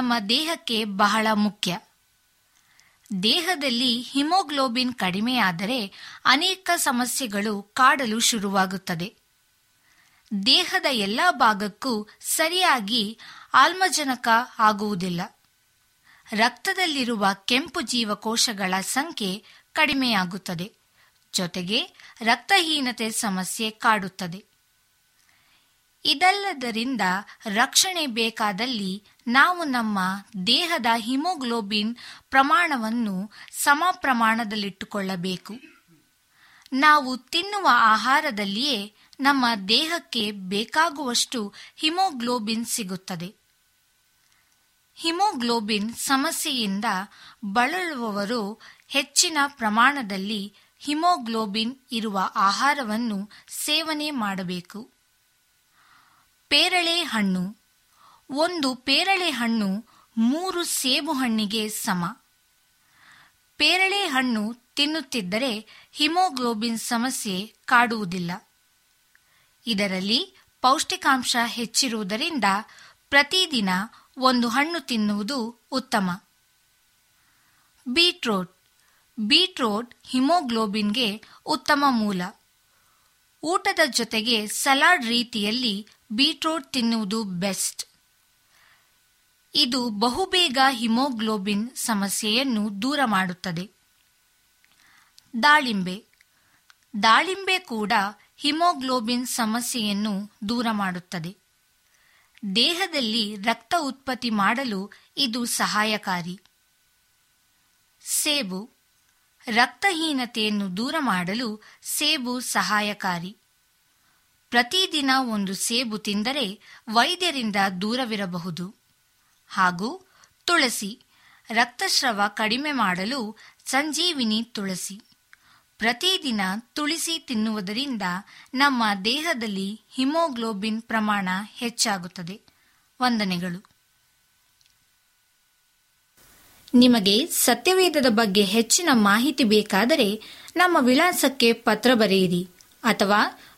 ನಮ್ಮ ದೇಹಕ್ಕೆ ಬಹಳ ಮುಖ್ಯ. ದೇಹದಲ್ಲಿ ಹಿಮೋಗ್ಲೋಬಿನ್ ಕಡಿಮೆಯಾದರೆ ಅನೇಕ ಸಮಸ್ಯೆಗಳು ಕಾಡಲು ಶುರುವಾಗುತ್ತದೆ. ದೇಹದ ಎಲ್ಲ ಭಾಗಕ್ಕೂ ಸರಿಯಾಗಿ ಆಲ್ಮಜನಕ ಆಗುವುದಿಲ್ಲ. ರಕ್ತದಲ್ಲಿರುವ ಕೆಂಪು ಜೀವಕೋಶಗಳ ಸಂಖ್ಯೆ ಕಡಿಮೆಯಾಗುತ್ತದೆ. ಜೊತೆಗೆ ರಕ್ತಹೀನತೆ ಸಮಸ್ಯೆ ಕಾಡುತ್ತದೆ. ಇದಲ್ಲದರಿಂದ ರಕ್ಷಣೆ ಬೇಕಾದಲ್ಲಿ ನಾವು ನಮ್ಮ ದೇಹದ ಹಿಮೋಗ್ಲೋಬಿನ್ ಪ್ರಮಾಣವನ್ನು ಸಮ ಪ್ರಮಾಣದಲ್ಲಿಟ್ಟುಕೊಳ್ಳಬೇಕು ನಾವು ತಿನ್ನುವ ಆಹಾರದಲ್ಲಿಯೇ ನಮ್ಮ ದೇಹಕ್ಕೆ ಬೇಕಾಗುವಷ್ಟು ಹಿಮೋಗ್ಲೋಬಿನ್ ಸಿಗುತ್ತದೆ. ಹಿಮೋಗ್ಲೋಬಿನ್ ಸಮಸ್ಯೆಯಿಂದ ಬಳಲುವವರು ಹೆಚ್ಚಿನ ಪ್ರಮಾಣದಲ್ಲಿ ಹಿಮೋಗ್ಲೋಬಿನ್ ಇರುವ ಆಹಾರವನ್ನು ಸೇವನೆ ಮಾಡಬೇಕು. ಪೇರಳೆ ಹಣ್ಣು. ಒಂದು ಪೇರಳೆ ಹಣ್ಣು ಮೂರು ಸೇಬು ಹಣ್ಣಿಗೆ ಸಮ. ಪೇರಳೆ ಹಣ್ಣು ತಿನ್ನುತ್ತಿದ್ದರೆ ಹಿಮೋಗ್ಲೋಬಿನ್ ಸಮಸ್ಯೆ ಕಾಡುವುದಿಲ್ಲ. ಇದರಲ್ಲಿ ಪೌಷ್ಟಿಕಾಂಶ ಹೆಚ್ಚಿರುವುದರಿಂದ ಪ್ರತಿದಿನ ಒಂದು ಹಣ್ಣು ತಿನ್ನುವುದು ಉತ್ತಮ. ಬೀಟ್ರೋಟ್. ಬೀಟ್ರೋಟ್ ಹಿಮೋಗ್ಲೋಬಿನ್ಗೆ ಉತ್ತಮ ಮೂಲ. ಊಟದ ಜೊತೆಗೆ ಸಲಾಡ್ ರೀತಿಯಲ್ಲಿ ಬೀಟ್ರೋಟ್ ತಿನ್ನುವುದು ಬೆಸ್ಟ್. ಇದು ಬಹುಬೇಗ ಹಿಮೋಗ್ಲೋಬಿನ್ ಸಮಸ್ಯೆಯನ್ನು ದೂರ ಮಾಡುತ್ತದೆ. ದಾಳಿಂಬೆ. ದಾಳಿಂಬೆ ಕೂಡ ಹಿಮೋಗ್ಲೋಬಿನ್ ಸಮಸ್ಯೆಯನ್ನು ದೂರ ಮಾಡುತ್ತದೆ. ದೇಹದಲ್ಲಿ ರಕ್ತ ಉತ್ಪತ್ತಿ ಮಾಡಲು ಇದು ಸಹಾಯಕಾರಿ. ಸೇಬು. ರಕ್ತಹೀನತೆಯನ್ನು ದೂರ ಮಾಡಲು ಸೇಬು ಸಹಾಯಕಾರಿ. ಪ್ರತಿದಿನ ಒಂದು ಸೇಬು ತಿಂದರೆ ವೈದ್ಯರಿಂದ ದೂರವಿರಬಹುದು. ಹಾಗೂ ತುಳಸಿ, ರಕ್ತಸ್ರಾವ ಕಡಿಮೆ ಮಾಡಲು ಸಂಜೀವಿನಿ ತುಳಸಿ. ಪ್ರತಿದಿನ ತುಳಸಿ ತಿನ್ನುವುದರಿಂದ ನಮ್ಮ ದೇಹದಲ್ಲಿ ಹಿಮೋಗ್ಲೋಬಿನ್ ಪ್ರಮಾಣ ಹೆಚ್ಚಾಗುತ್ತದೆ. ವಂದನೆಗಳು. ನಿಮಗೆ ಸತ್ಯವೇದದ ಬಗ್ಗೆ ಹೆಚ್ಚಿನ ಮಾಹಿತಿ ಬೇಕಾದರೆ ನಮ್ಮ ವಿಳಾಸಕ್ಕೆ ಪತ್ರ ಬರೆಯಿರಿ ಅಥವಾ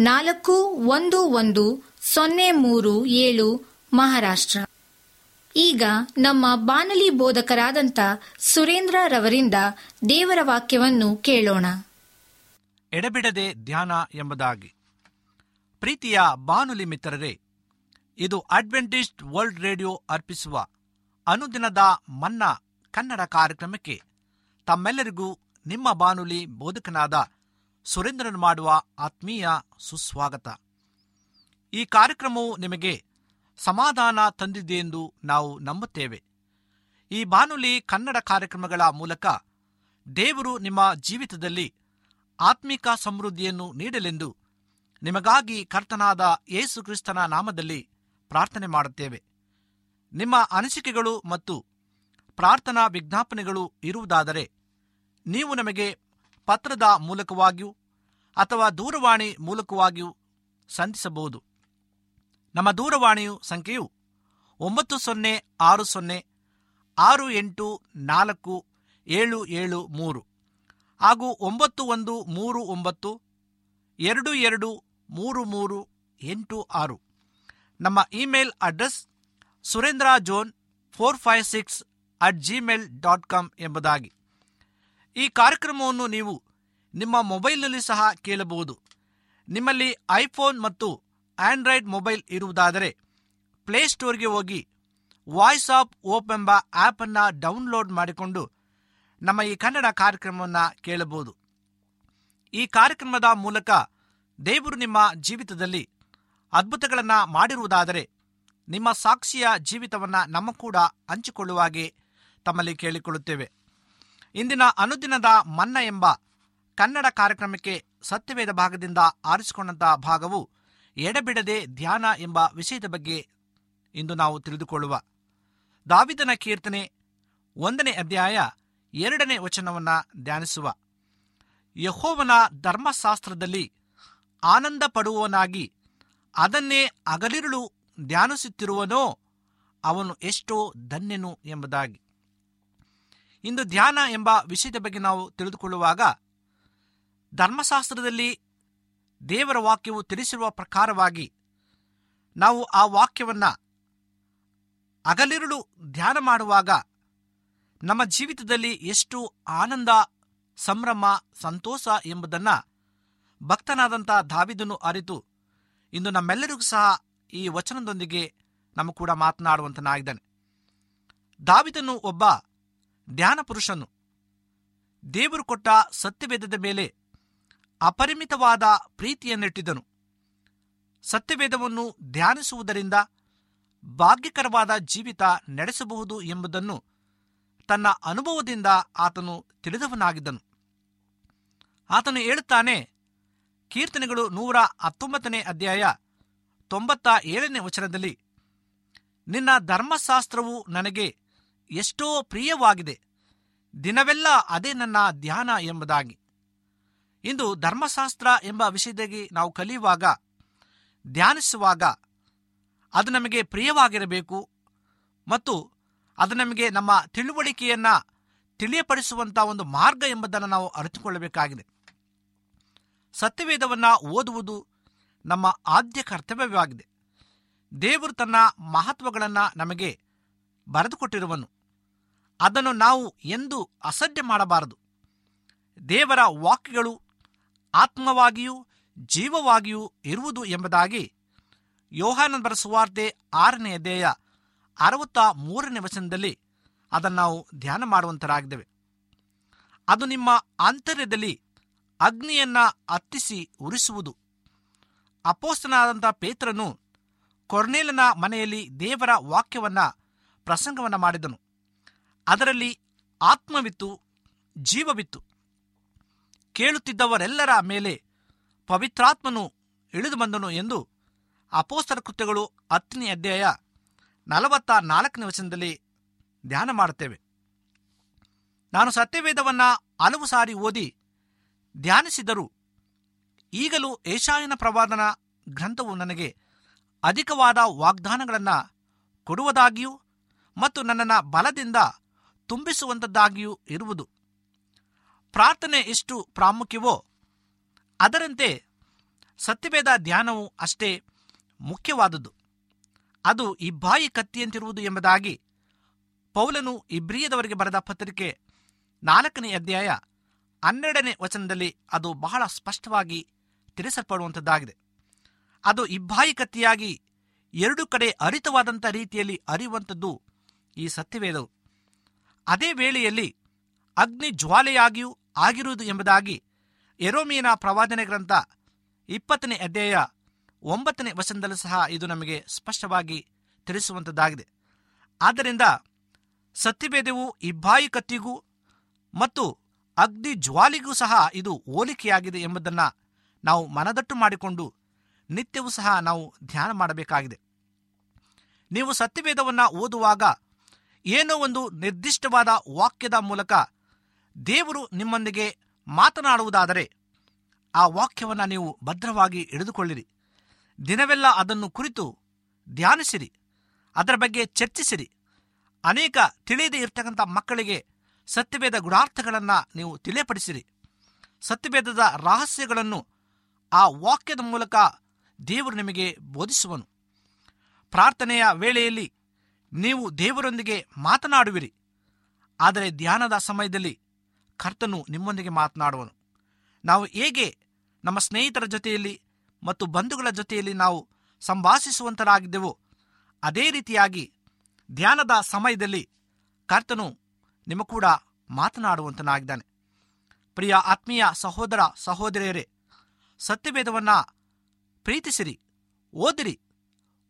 ನಾಲ್ಕು, ಒಂದು ಒಂದು, ಸೊನ್ನೆ, ಮೂರು, ಏಳು, ಮಹಾರಾಷ್ಟ್ರ. ಈಗ ನಮ್ಮ ಬಾನಲಿ ಬೋಧಕರಾದಂಥ ಸುರೇಂದ್ರ ರವರಿಂದ ದೇವರ ವಾಕ್ಯವನ್ನು ಕೇಳೋಣ. ಎಡಬಿಡದೆ ಧ್ಯಾನ ಎಂಬುದಾಗಿ. ಪ್ರೀತಿಯ ಬಾನುಲಿ ಮಿತ್ರರೇ, ಇದು ಅಡ್ವೆಂಟಿಸ್ಟ್ ವರ್ಲ್ಡ್ ರೇಡಿಯೋ ಅರ್ಪಿಸುವ ಅನುದಿನದ ಮನ್ನಾ ಕನ್ನಡ ಕಾರ್ಯಕ್ರಮಕ್ಕೆ ತಮ್ಮೆಲ್ಲರಿಗೂ ನಿಮ್ಮ ಬಾನುಲಿ ಬೋಧಕನಾದ ಸುರೇಂದ್ರನ್ ಮಾಡುವ ಆತ್ಮೀಯ ಸುಸ್ವಾಗತ. ಈ ಕಾರ್ಯಕ್ರಮವು ನಿಮಗೆ ಸಮಾಧಾನ ತಂದಿದೆ ಎಂದು ನಾವು ನಂಬುತ್ತೇವೆ. ಈ ಬಾನುಲಿ ಕನ್ನಡ ಕಾರ್ಯಕ್ರಮಗಳ ಮೂಲಕ ದೇವರು ನಿಮ್ಮ ಜೀವಿತದಲ್ಲಿ ಆತ್ಮಿಕ ಸಮೃದ್ಧಿಯನ್ನು ನೀಡಲೆಂದು ನಿಮಗಾಗಿ ಕರ್ತನಾದ ಯೇಸು ಕ್ರಿಸ್ತನ ನಾಮದಲ್ಲಿ ಪ್ರಾರ್ಥನೆ ಮಾಡುತ್ತೇವೆ. ನಿಮ್ಮ ಅನಿಸಿಕೆಗಳು ಮತ್ತು ಪ್ರಾರ್ಥನಾ ವಿಜ್ಞಾಪನೆಗಳು ಇರುವುದಾದರೆ ನೀವು ನಮಗೆ ಪತ್ರದ ಮೂಲಕವಾಗಿಯೂ ಅಥವಾ ದೂರವಾಣಿ ಮೂಲಕವಾಗಿಯೂ ಸಂಧಿಸಬಹುದು. ನಮ್ಮ ದೂರವಾಣಿಯು ಸಂಖ್ಯೆಯು ಒಂಬತ್ತು ಸೊನ್ನೆ ಆರು ಸೊನ್ನೆ ಆರು ಎಂಟು ನಾಲ್ಕು ಏಳು ಏಳು ಮೂರು ಹಾಗೂ ಒಂಬತ್ತು ಒಂದು ಮೂರು ಒಂಬತ್ತು ಎರಡು ಎರಡು ಮೂರು ಮೂರು ಎಂಟು ಆರು. ನಮ್ಮ email address Surendra John four five six at Gmail dot com ಎಂಬುದಾಗಿ. ಈ ಕಾರ್ಯಕ್ರಮವನ್ನು ನೀವು ನಿಮ್ಮ ಮೊಬೈಲ್ನಲ್ಲಿ ಸಹ ಕೇಳಬಹುದು. ನಿಮ್ಮಲ್ಲಿ ಐಫೋನ್ ಮತ್ತು ಆಂಡ್ರಾಯ್ಡ್ ಮೊಬೈಲ್ ಇರುವುದಾದರೆ ಪ್ಲೇಸ್ಟೋರ್ಗೆ ಹೋಗಿ ವಾಯ್ಸ್ ಆಫ್ ಓಪ್ ಎಂಬ ಆ್ಯಪನ್ನು ಡೌನ್ಲೋಡ್ ಮಾಡಿಕೊಂಡು ನಮ್ಮ ಈ ಕನ್ನಡ ಕಾರ್ಯಕ್ರಮವನ್ನು ಕೇಳಬಹುದು. ಈ ಕಾರ್ಯಕ್ರಮದ ಮೂಲಕ ದೇವರು ನಿಮ್ಮ ಜೀವಿತದಲ್ಲಿ ಅದ್ಭುತಗಳನ್ನು ಮಾಡಿರುವುದಾದರೆ ನಿಮ್ಮ ಸಾಕ್ಷಿಯ ಜೀವಿತವನ್ನು ನಮ್ಮ ಕೂಡ ಹಂಚಿಕೊಳ್ಳುವಾಗೆ ತಮ್ಮಲ್ಲಿ ಕೇಳಿಕೊಳ್ಳುತ್ತೇವೆ. ಇಂದಿನ ಅನುದಿನದ ಮನ್ನ ಎಂಬ ಕನ್ನಡ ಕಾರ್ಯಕ್ರಮಕ್ಕೆ ಸತ್ಯವೇದ ಭಾಗದಿಂದ ಆರಿಸಿಕೊಂಡಂತಹ ಭಾಗವು ಎಡಬಿಡದೆ ಧ್ಯಾನ ಎಂಬ ವಿಷಯದ ಬಗ್ಗೆ ಇಂದು ನಾವು ತಿಳಿದುಕೊಳ್ಳುವ. ದಾವಿದನ ಕೀರ್ತನೆ ಒಂದನೇ ಅಧ್ಯಾಯ ಎರಡನೇ ವಚನವನ್ನ ಧ್ಯಾನಿಸುವ. ಯಹೋವನ ಧರ್ಮಶಾಸ್ತ್ರದಲ್ಲಿ ಆನಂದ ಪಡುವವನಾಗಿ ಅದನ್ನೇ ಅಗಲಿರುಳು ಧ್ಯಾನಿಸುತ್ತಿರುವನೋ ಅವನು ಎಷ್ಟೋ ಧನ್ಯನು ಎಂಬುದಾಗಿ. ಇಂದು ಧ್ಯಾನ ಎಂಬ ವಿಷಯದ ಬಗ್ಗೆ ನಾವು ತಿಳಿದುಕೊಳ್ಳುವಾಗ ಧರ್ಮಶಾಸ್ತ್ರದಲ್ಲಿ ದೇವರ ವಾಕ್ಯವು ತಿಳಿಸಿರುವ ಪ್ರಕಾರವಾಗಿ ನಾವು ಆ ವಾಕ್ಯವನ್ನು ಅಗಲಿರುಳು ಧ್ಯಾನ ಮಾಡುವಾಗ ನಮ್ಮ ಜೀವಿತದಲ್ಲಿ ಎಷ್ಟು ಆನಂದ, ಸಂಭ್ರಮ, ಸಂತೋಷ ಎಂಬುದನ್ನು ಭಕ್ತನಾದಂಥ ದಾವಿದನು ಅರಿತು. ಇಂದು ನಮ್ಮೆಲ್ಲರಿಗೂ ಸಹ ಈ ವಚನದೊಂದಿಗೆ ನಮ್ಮ ಕೂಡ ಮಾತನಾಡುವಂತನಾಗಿದ್ದಾನೆ. ದಾವಿದನು ಒಬ್ಬ ಧ್ಯಾನ ಪುರುಷನು. ದೇವರು ಕೊಟ್ಟ ಸತ್ಯವೇದದ ಮೇಲೆ ಅಪರಿಮಿತವಾದ ಪ್ರೀತಿಯನ್ನಿಟ್ಟಿದ್ದನು ಸತ್ಯವೇದವನ್ನು ಧ್ಯಾನಿಸುವುದರಿಂದ ಭಾಗ್ಯಕರವಾದ ಜೀವಿತ ನಡೆಸಬಹುದು ಎಂಬುದನ್ನು ತನ್ನ ಅನುಭವದಿಂದ ಆತನು ತಿಳಿದವನಾಗಿದ್ದನು. ಆತನು ಹೇಳುತ್ತಾನೆ, ಕೀರ್ತನೆಗಳು ನೂರ ಹತ್ತೊಂಬತ್ತನೇ ಅಧ್ಯಾಯ ತೊಂಬತ್ತ ಏಳನೇ ವಚನದಲ್ಲಿ, ನಿನ್ನ ಧರ್ಮಶಾಸ್ತ್ರವು ನನಗೆ ಎಷ್ಟೋ ಪ್ರಿಯವಾಗಿದೆ. ದಿನವೆಲ್ಲ ಅದೇ ನನ್ನ ಧ್ಯಾನ ಎಂಬುದಾಗಿ. ಇಂದು ಧರ್ಮಶಾಸ್ತ್ರ ಎಂಬ ವಿಷಯದಾಗಿ ನಾವು ಕಲಿಯುವಾಗ, ಧ್ಯಾನಿಸುವಾಗ ಅದು ನಮಗೆ ಪ್ರಿಯವಾಗಿರಬೇಕು ಮತ್ತು ಅದು ನಮಗೆ ನಮ್ಮ ತಿಳುವಳಿಕೆಯನ್ನು ತಿಳಿಯಪಡಿಸುವಂಥ ಒಂದು ಮಾರ್ಗ ಎಂಬುದನ್ನು ನಾವು ಅರಿತುಕೊಳ್ಳಬೇಕಾಗಿದೆ. ಸತ್ಯವೇದವನ್ನ ಓದುವುದು ನಮ್ಮ ಆದ್ಯ ಕರ್ತವ್ಯವಾಗಿದೆ. ದೇವರು ತನ್ನ ಮಹತ್ವಗಳನ್ನು ನಮಗೆ ಬರೆದುಕೊಟ್ಟಿರುವನು. ಅದನ್ನು ನಾವು ಎಂದು ಅಸಡ್ಡೆ ಮಾಡಬಾರದು. ದೇವರ ವಾಕ್ಯಗಳು ಆತ್ಮವಾಗಿಯೂ ಜೀವವಾಗಿಯೂ ಇರುವುದು ಎಂಬುದಾಗಿ ಯೋಹಾನನ್ ಸುವಾರ್ತೆ ಆರನೇ ಅಧ್ಯಾಯ ಅರವತ್ತ ಮೂರನೇ ವಚನದಲ್ಲಿ ಅದನ್ನು ನಾವು ಧ್ಯಾನ ಮಾಡುವಂತರಾಗಿದ್ದೇವೆ. ಅದು ನಿಮ್ಮ ಆಂತರ್ಯದಲ್ಲಿ ಅಗ್ನಿಯನ್ನ ಹತ್ತಿಸಿ ಉರಿಸುವುದು. ಅಪೋಸ್ತನಾದಂಥ ಪೇತ್ರನು ಕೊರ್ನೇಲನ ಮನೆಯಲ್ಲಿ ದೇವರ ವಾಕ್ಯವನ್ನ ಪ್ರಸಂಗವನ್ನ ಮಾಡಿದನು. ಅದರಲ್ಲಿ ಆತ್ಮವಿತ್ತು, ಜೀವವಿತ್ತು. ಕೇಳುತ್ತಿದ್ದವರೆಲ್ಲರ ಮೇಲೆ ಪವಿತ್ರಾತ್ಮನು ಇಳಿದು ಬಂದನು ಎಂದು ಅಪೋಸ್ತರ ಕೃತ್ಯಗಳು ಹತ್ತನೇ ಅಧ್ಯಾಯ ನಲವತ್ತ ನಾಲ್ಕನೇ ವಚನದಲ್ಲಿ ಧ್ಯಾನ ಮಾಡುತ್ತೇವೆ. ನಾನು ಸತ್ಯವೇದವನ್ನು ಹಲವು ಸಾರಿ ಓದಿ ಧ್ಯಾನಿಸಿದರೂ ಈಗಲೂ ಏಷಾಯನ ಪ್ರವಾದನ ಗ್ರಂಥವು ನನಗೆ ಅಧಿಕವಾದ ವಾಗ್ದಾನಗಳನ್ನು ಕೊಡುವುದಾಗಿಯೂ ಮತ್ತು ನನ್ನನ್ನು ಬಲದಿಂದ ತುಂಬಿಸುವಂಥದ್ದಾಗಿಯೂ ಇರುವುದು. ಪ್ರಾರ್ಥನೆ ಎಷ್ಟು ಪ್ರಾಮುಖ್ಯವೋ, ಅದರಂತೆ ಸತ್ಯವೇದ ಧ್ಯಾನವು ಅಷ್ಟೇ ಮುಖ್ಯವಾದುದು. ಅದು ಇಬ್ಬಾಯಿ ಕತ್ತಿಯಂತಿರುವುದು ಎಂಬುದಾಗಿ ಪೌಲನು ಇಬ್ರಿಯದವರಿಗೆ ಬರೆದ ಪತ್ರಿಕೆ ನಾಲ್ಕನೇ ಅಧ್ಯಾಯ ಹನ್ನೆರಡನೇ ವಚನದಲ್ಲಿ ಅದು ಬಹಳ ಸ್ಪಷ್ಟವಾಗಿ ತಿಳಿಸಲ್ಪಡುವಂಥದ್ದಾಗಿದೆ ಅದು ಇಬ್ಬಾಯಿ ಕತ್ತಿಯಾಗಿ ಎರಡು ಕಡೆ ಅರಿತವಾದಂಥ ರೀತಿಯಲ್ಲಿ ಅರಿಯುವಂಥದ್ದು ಈ ಸತ್ಯವೇದವು. ಅದೇ ವೇಳೆಯಲ್ಲಿ ಅಗ್ನಿ ಜ್ವಾಲೆಯಾಗಿಯೂ ಆಗಿರುವುದು ಎಂಬುದಾಗಿ ಎರೋಮಿಯನ ಪ್ರವಾದನೆ ಗ್ರಂಥ ಇಪ್ಪತ್ತನೇ ಅಧ್ಯಾಯ ಒಂಬತ್ತನೇ ವಚನದಲ್ಲೂ ಸಹ ಇದು ನಮಗೆ ಸ್ಪಷ್ಟವಾಗಿ ತಿಳಿಸುವಂಥದ್ದಾಗಿದೆ ಆದ್ದರಿಂದ ಸತ್ಯಭೇದವು ಇಬ್ಬಾಯಿ ಕತ್ತಿಗೂ ಮತ್ತು ಅಗ್ನಿ ಜ್ವಾಲಿಗೂ ಸಹ ಇದು ಹೋಲಿಕೆಯಾಗಿದೆ ಎಂಬುದನ್ನು ನಾವು ಮನದಟ್ಟು ಮಾಡಿಕೊಂಡು ನಿತ್ಯವೂ ಸಹ ನಾವು ಧ್ಯಾನ ಮಾಡಬೇಕಾಗಿದೆ. ನೀವು ಸತ್ಯವೇದವನ್ನು ಓದುವಾಗ ಏನೋ ಒಂದು ನಿರ್ದಿಷ್ಟವಾದ ವಾಕ್ಯದ ಮೂಲಕ ದೇವರು ನಿಮ್ಮೊಂದಿಗೆ ಮಾತನಾಡುವುದಾದರೆ ಆ ವಾಕ್ಯವನ್ನು ನೀವು ಭದ್ರವಾಗಿ ಹಿಡಿದುಕೊಳ್ಳಿರಿ. ದಿನವೆಲ್ಲ ಅದನ್ನು ಕುರಿತು ಧ್ಯಾನಿಸಿರಿ. ಅದರ ಬಗ್ಗೆ ಚರ್ಚಿಸಿರಿ. ಅನೇಕ ತಿಳಿಯದೇ ಇರ್ತಕ್ಕಂಥ ಮಕ್ಕಳಿಗೆ ಸತ್ಯವೇದ ಗುಣಾರ್ಥಗಳನ್ನು ನೀವು ತಿಳಿಯಪಡಿಸಿರಿ. ಸತ್ಯವೇದದ ರಹಸ್ಯಗಳನ್ನು ಆ ವಾಕ್ಯದ ಮೂಲಕ ದೇವರು ನಿಮಗೆ ಬೋಧಿಸುವನು. ಪ್ರಾರ್ಥನೆಯ ವೇಳೆಯಲ್ಲಿ ನೀವು ದೇವರೊಂದಿಗೆ ಮಾತನಾಡುವಿರಿ. ಆದರೆ ಧ್ಯಾನದ ಸಮಯದಲ್ಲಿ ಕರ್ತನು ನಿಮ್ಮೊಂದಿಗೆ ಮಾತನಾಡುವನು. ನಾವು ಹೇಗೆ ನಮ್ಮ ಸ್ನೇಹಿತರ ಜೊತೆಯಲ್ಲಿ ಮತ್ತು ಬಂಧುಗಳ ಜೊತೆಯಲ್ಲಿ ನಾವು ಸಂಭಾಷಿಸುವಂತರಾಗಿದ್ದೆವೋ, ಅದೇ ರೀತಿಯಾಗಿ ಧ್ಯಾನದ ಸಮಯದಲ್ಲಿ ಕರ್ತನು ನಿಮ್ಮ ಕೂಡ ಮಾತನಾಡುವಂತನಾಗಿದ್ದಾನೆ. ಪ್ರಿಯ ಆತ್ಮೀಯ ಸಹೋದರ ಸಹೋದರಿಯರೇ, ಸತ್ಯವೇದವನ್ನು ಪ್ರೀತಿಸಿರಿ, ಓದಿರಿ,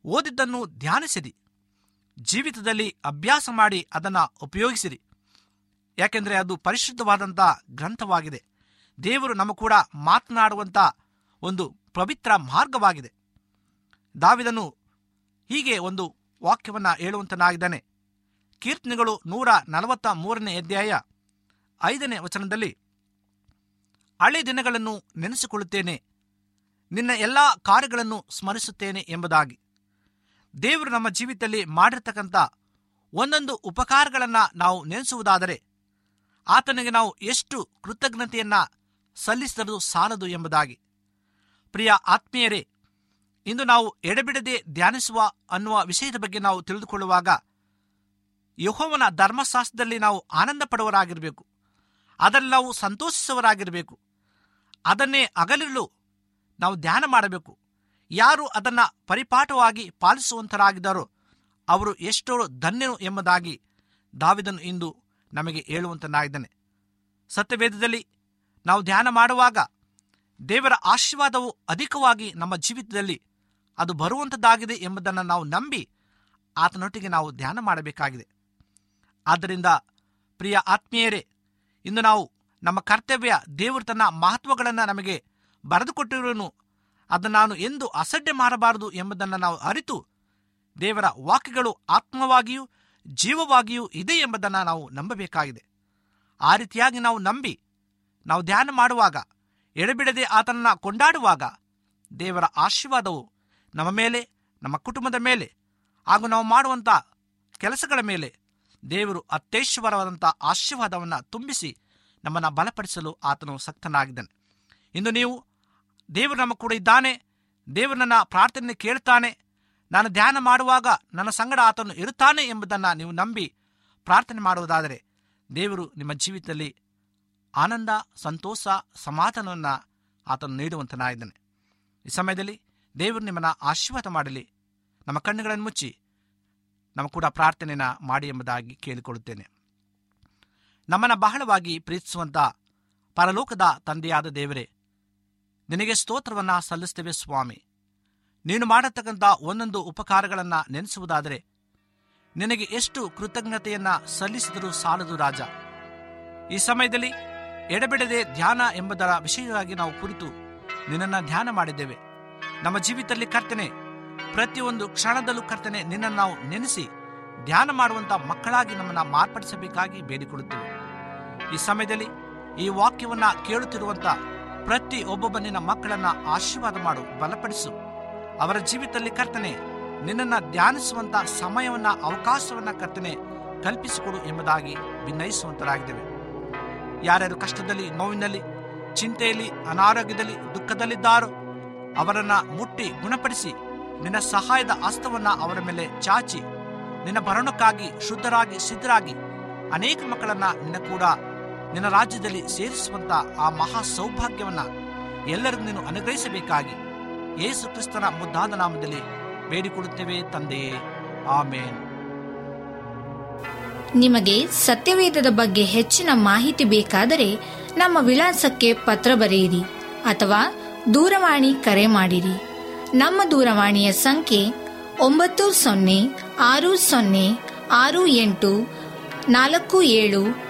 ಓದಿದ್ದನ್ನು ಧ್ಯಾನಿಸಿರಿ. ಜೀವಿತದಲ್ಲಿ ಅಭ್ಯಾಸ ಮಾಡಿ ಅದನ್ನು ಉಪಯೋಗಿಸಿರಿ. ಯಾಕೆಂದರೆ ಅದು ಪರಿಶುದ್ಧವಾದಂಥ ಗ್ರಂಥವಾಗಿದೆ. ದೇವರು ನಮ್ಮ ಕೂಡ ಮಾತನಾಡುವಂಥ ಒಂದು ಪವಿತ್ರ ಮಾರ್ಗವಾಗಿದೆ. ದಾವಿದನು ಹೀಗೆ ಒಂದು ವಾಕ್ಯವನ್ನು ಹೇಳುವಂತನಾಗಿದ್ದಾನೆ. ಕೀರ್ತನೆಗಳು ನೂರ ನಲವತ್ತ ಮೂರನೇ ಅಧ್ಯಾಯ ಐದನೇ ವಚನದಲ್ಲಿ, ಹಳೆ ದಿನಗಳನ್ನು ನೆನೆಸಿಕೊಳ್ಳುತ್ತೇನೆ, ನಿನ್ನ ಎಲ್ಲ ಕಾರ್ಯಗಳನ್ನು ಸ್ಮರಿಸುತ್ತೇನೆ ಎಂಬುದಾಗಿ. ದೇವರು ನಮ್ಮ ಜೀವಿತದಲ್ಲಿ ಮಾಡಿರ್ತಕ್ಕಂಥ ಒಂದೊಂದು ಉಪಕಾರಗಳನ್ನು ನಾವು ನೆನೆಸುವುದಾದರೆ ಆತನಿಗೆ ನಾವು ಎಷ್ಟು ಕೃತಜ್ಞತೆಯನ್ನು ಸಲ್ಲಿಸಿದರೂ ಸಾಲದು ಎಂಬುದಾಗಿ. ಪ್ರಿಯ ಆತ್ಮೀಯರೇ, ಇಂದು ನಾವು ಎಡೆಬಿಡದೆ ಧ್ಯಾನಿಸುವ ಅನ್ನುವ ವಿಷಯದ ಬಗ್ಗೆ ನಾವು ತಿಳಿದುಕೊಳ್ಳುವಾಗ ಯಹೋವನ ಧರ್ಮಶಾಸ್ತ್ರದಲ್ಲಿ ನಾವು ಆನಂದ ಪಡುವರಾಗಿರಬೇಕು ಅದರಲ್ಲಿ ನಾವು ಸಂತೋಷಿಸುವರಾಗಿರಬೇಕು ಅದನ್ನೇ ಅಗಲಿರಲು ನಾವು ಧ್ಯಾನ ಮಾಡಬೇಕು. ಯಾರು ಅದನ್ನು ಪರಿಪಾಠವಾಗಿ ಪಾಲಿಸುವಂತರಾಗಿದ್ದಾರೋ ಅವರು ಎಷ್ಟೋ ಧನ್ಯರು ಎಂಬುದಾಗಿ ದಾವಿದನು ಇಂದು ನಮಗೆ ಹೇಳುವಂತನಾಗಿದ್ದಾನೆ. ಸತ್ಯವೇದದಲ್ಲಿ ನಾವು ಧ್ಯಾನ ಮಾಡುವಾಗ ದೇವರ ಆಶೀರ್ವಾದವು ಅಧಿಕವಾಗಿ ನಮ್ಮ ಜೀವಿತದಲ್ಲಿ ಅದು ಬರುವಂಥದ್ದಾಗಿದೆ ಎಂಬುದನ್ನು ನಾವು ನಂಬಿ ಆತನೊಟ್ಟಿಗೆ ನಾವು ಧ್ಯಾನ ಮಾಡಬೇಕಾಗಿದೆ. ಆದ್ದರಿಂದ ಪ್ರಿಯ ಆತ್ಮೀಯರೇ, ಇಂದು ನಾವು ನಮ್ಮ ಕರ್ತವ್ಯ ದೇವರು ತನ್ನ ಮಹತ್ವಗಳನ್ನು ನಮಗೆ ಬರೆದುಕೊಟ್ಟಿರುವನು ಅದನ್ನು ನಾನು ಎಂದು ಅಸಡ್ಡೆ ಮಾಡಬಾರದು ಎಂಬುದನ್ನು ನಾವು ಅರಿತು ದೇವರ ವಾಕ್ಯಗಳು ಆತ್ಮವಾಗಿಯೂ ಜೀವವಾಗಿಯೂ ಇದೆ ಎಂಬುದನ್ನು ನಾವು ನಂಬಬೇಕಾಗಿದೆ. ಆ ರೀತಿಯಾಗಿ ನಾವು ನಂಬಿ, ನಾವು ಧ್ಯಾನ ಮಾಡುವಾಗ, ಎಡೆಬಿಡದೆ ಆತನನ್ನು ಕೊಂಡಾಡುವಾಗ ದೇವರ ಆಶೀರ್ವಾದವು ನಮ್ಮ ಮೇಲೆ, ನಮ್ಮ ಕುಟುಂಬದ ಮೇಲೆ, ಹಾಗೂ ನಾವು ಮಾಡುವಂಥ ಕೆಲಸಗಳ ಮೇಲೆ ದೇವರು ಅತ್ಯೇಶ್ವರವಾದಂಥ ಆಶೀರ್ವಾದವನ್ನು ತುಂಬಿಸಿ ನಮ್ಮನ್ನು ಬಲಪಡಿಸಲು ಆತನು ಸಕ್ತನಾಗಿದ್ದಾನೆ. ಇಂದು ನೀವು ದೇವರು ನಮ್ಮ ಕೂಡ ಇದ್ದಾನೆ. ದೇವರು ನನ್ನ ಪ್ರಾರ್ಥನೆ ಕೇಳ್ತಾನೆ. ನಾನು ಧ್ಯಾನ ಮಾಡುವಾಗ ನನ್ನ ಸಂಗಡ ಆತನು ಇರುತ್ತಾನೆ ಎಂಬುದನ್ನು ನೀವು ನಂಬಿ ಪ್ರಾರ್ಥನೆ ಮಾಡುವುದಾದರೆ ದೇವರು ನಿಮ್ಮ ಜೀವಿತದಲ್ಲಿ ಆನಂದ, ಸಂತೋಷ, ಸಮಾಧಾನವನ್ನು ಆತನು ನೀಡುವಂತನಾಗಿದ್ದಾನೆ. ಈ ಸಮಯದಲ್ಲಿ ದೇವರು ನಿಮ್ಮನ್ನು ಆಶೀರ್ವಾದ ಮಾಡಲಿ. ನಮ್ಮ ಕಣ್ಣುಗಳನ್ನು ಮುಚ್ಚಿ ನಮ್ಮ ಕೂಡ ಪ್ರಾರ್ಥನೆಯನ್ನು ಮಾಡಿ ಎಂಬುದಾಗಿ ಕೇಳಿಕೊಳ್ಳುತ್ತೇನೆ. ನಮ್ಮನ್ನು ಬಹಳವಾಗಿ ಪ್ರೀತಿಸುವಂಥ ಪರಲೋಕದ ತಂದೆಯಾದ ದೇವರೇ ನಿನಗೆ ಸ್ತೋತ್ರವನ್ನ ಸಲ್ಲಿಸ್ತೇವೆ ಸ್ವಾಮಿ. ನೀನು ಮಾಡತಕ್ಕಂಥ ಒಂದೊಂದು ಉಪಕಾರಗಳನ್ನು ನೆನೆಸುವುದಾದರೆ, ನಿನಗೆ ಎಷ್ಟು ಕೃತಜ್ಞತೆಯನ್ನ ಸಲ್ಲಿಸಿದರೂ ಸಾಲದು ರಾಜ. ಈ ಸಮಯದಲ್ಲಿ ಎಡಬಿಡದೆ ಧ್ಯಾನ ಎಂಬುದರ ವಿಷಯವಾಗಿ ನಾವು ಕುರಿತು ನಿನ್ನನ್ನು ಧ್ಯಾನ ಮಾಡಿದ್ದೇವೆ. ನಮ್ಮ ಜೀವಿತದಲ್ಲಿ ಕರ್ತನೆ, ಪ್ರತಿಯೊಂದು ಕ್ಷಣದಲ್ಲೂ ಕರ್ತನೆ, ನಿನ್ನನ್ನು ನಾವು ನೆನೆಸಿ ಧ್ಯಾನ ಮಾಡುವಂತ ಮಕ್ಕಳಾಗಿ ನಮ್ಮನ್ನ ಮಾರ್ಪಡಿಸಬೇಕಾಗಿ ಬೇಡಿಕೊಳ್ಳುತ್ತೇವೆ. ಈ ಸಮಯದಲ್ಲಿ ಈ ವಾಕ್ಯವನ್ನ ಕೇಳುತ್ತಿರುವಂತ ಪ್ರತಿ ಒಬ್ಬೊಬ್ಬ ನಿನ್ನ ಮಕ್ಕಳನ್ನ ಆಶೀರ್ವಾದ ಮಾಡು, ಬಲಪಡಿಸು. ಅವರ ಜೀವಿತದಲ್ಲಿ ಕರ್ತನೆ, ನಿನ್ನನ್ನ ಧ್ಯಾನಿಸುವಂತ ಸಮಯವನ್ನ, ಅವಕಾಶವನ್ನ ಕರ್ತನೆ ಕಲ್ಪಿಸಿಕೊಡು ಎಂಬುದಾಗಿ ವಿನಯಿಸುವಂತರಾಗಿದ್ದೇವೆ. ಯಾರ್ಯಾರು ಕಷ್ಟದಲ್ಲಿ, ನೋವಿನಲ್ಲಿ, ಚಿಂತೆಯಲ್ಲಿ, ಅನಾರೋಗ್ಯದಲ್ಲಿ, ದುಃಖದಲ್ಲಿದ್ದಾರೋ, ಅವರನ್ನ ಮುಟ್ಟಿ ಗುಣಪಡಿಸಿ, ನಿನ್ನ ಸಹಾಯದ ಹಸ್ತವನ್ನ ಅವರ ಮೇಲೆ ಚಾಚಿ, ನಿನ್ನ ಭರಣಕ್ಕಾಗಿ ಶುದ್ಧರಾಗಿ, ಸಿದ್ಧರಾಗಿ ಅನೇಕ ಮಕ್ಕಳನ್ನ ನಿನ್ನ ಕೂಡ ನಿನ್ನ ರಾಜ್ಯದಲ್ಲಿ ಸೇರಿಸುವಂತ ಆ ಮಹಾ ಸೌಭಾಗ್ಯವನ್ನ ಎಲ್ಲರನ್ನು ನೀನು ಅನುಗ್ರಹಿಸಬೇಕಾಗಿ ಯೇಸು ಕ್ರಿಸ್ತನ ಮುದ್ದಾದ ನಾಮದಲ್ಲಿ ಬೇಡಿಕೊಡುತ್ತೇವೆ ತಂದೆಯೇ ಆಮೇನ್. ನಿಮಗೆ ಸತ್ಯವೇದದ ಬಗ್ಗೆ ಹೆಚ್ಚಿನ ಮಾಹಿತಿ ಬೇಕಾದರೆ ನಮ್ಮ ವಿಳಾಸಕ್ಕೆ ಪತ್ರ ಬರೆಯಿರಿ ಅಥವಾ ದೂರವಾಣಿ ಕರೆ ಮಾಡಿರಿ. ನಮ್ಮ ದೂರವಾಣಿಯ ಸಂಖ್ಯೆ ಒಂಬತ್ತು ಸೊನ್ನೆ ಆರು ಸೊನ್ನೆ ಆರು ಎಂಟು ನಾಲ್ಕು ಏಳು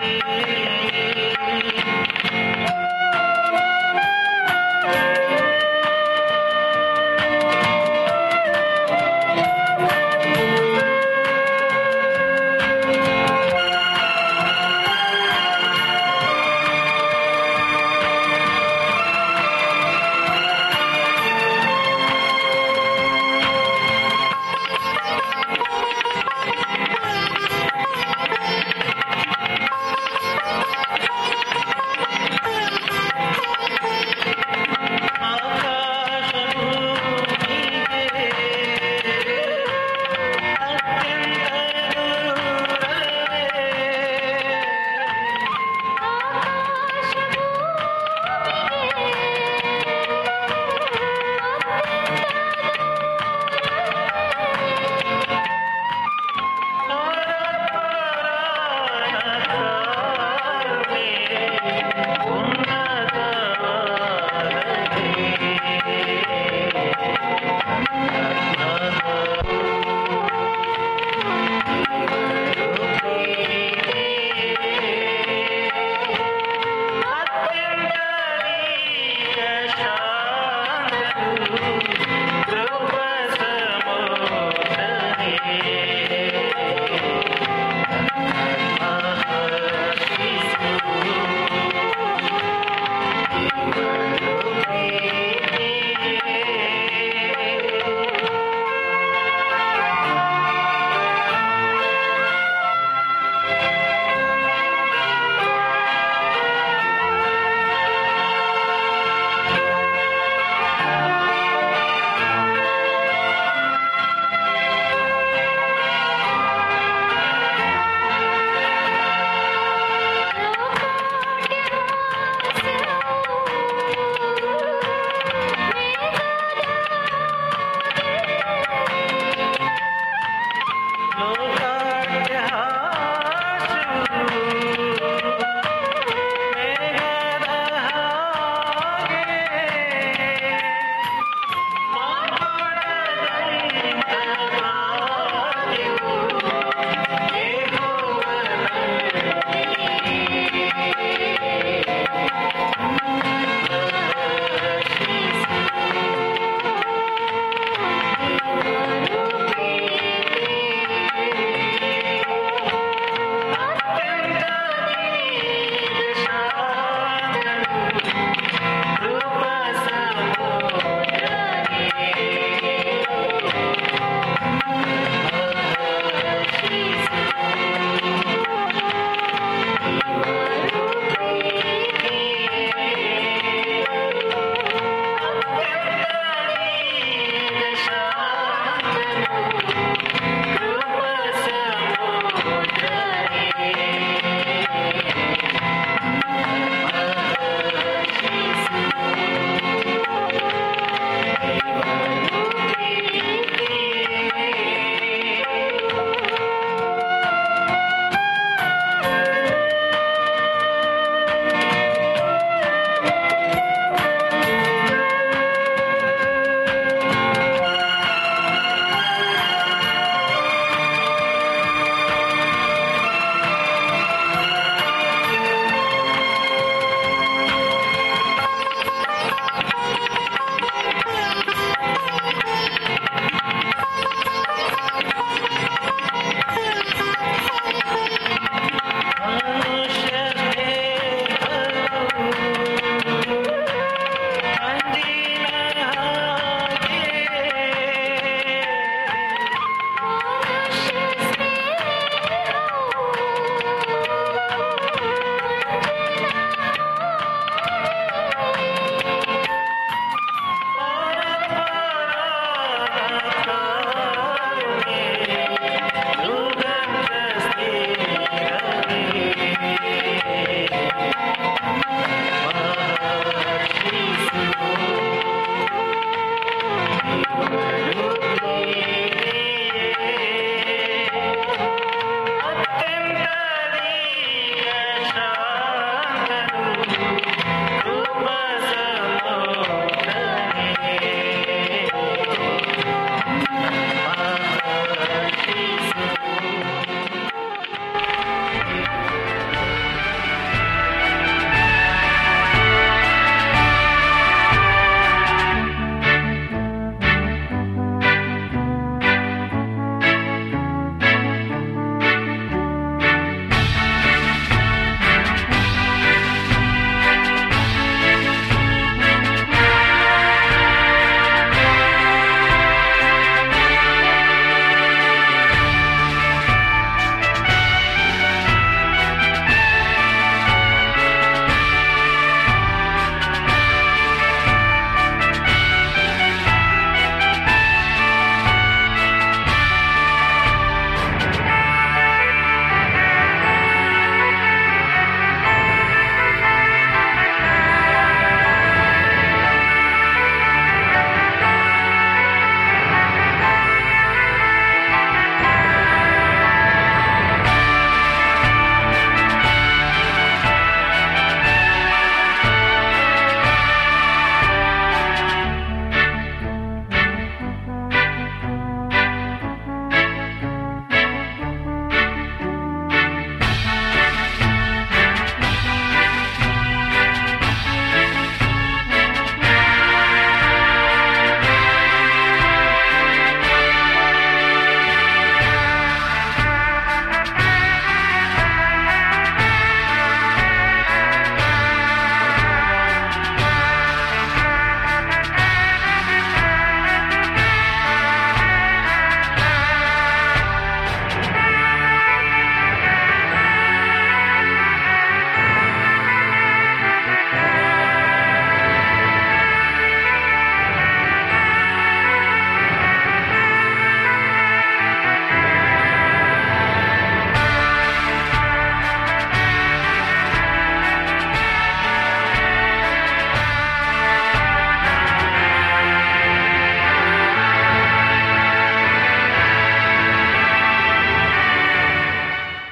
Thank you.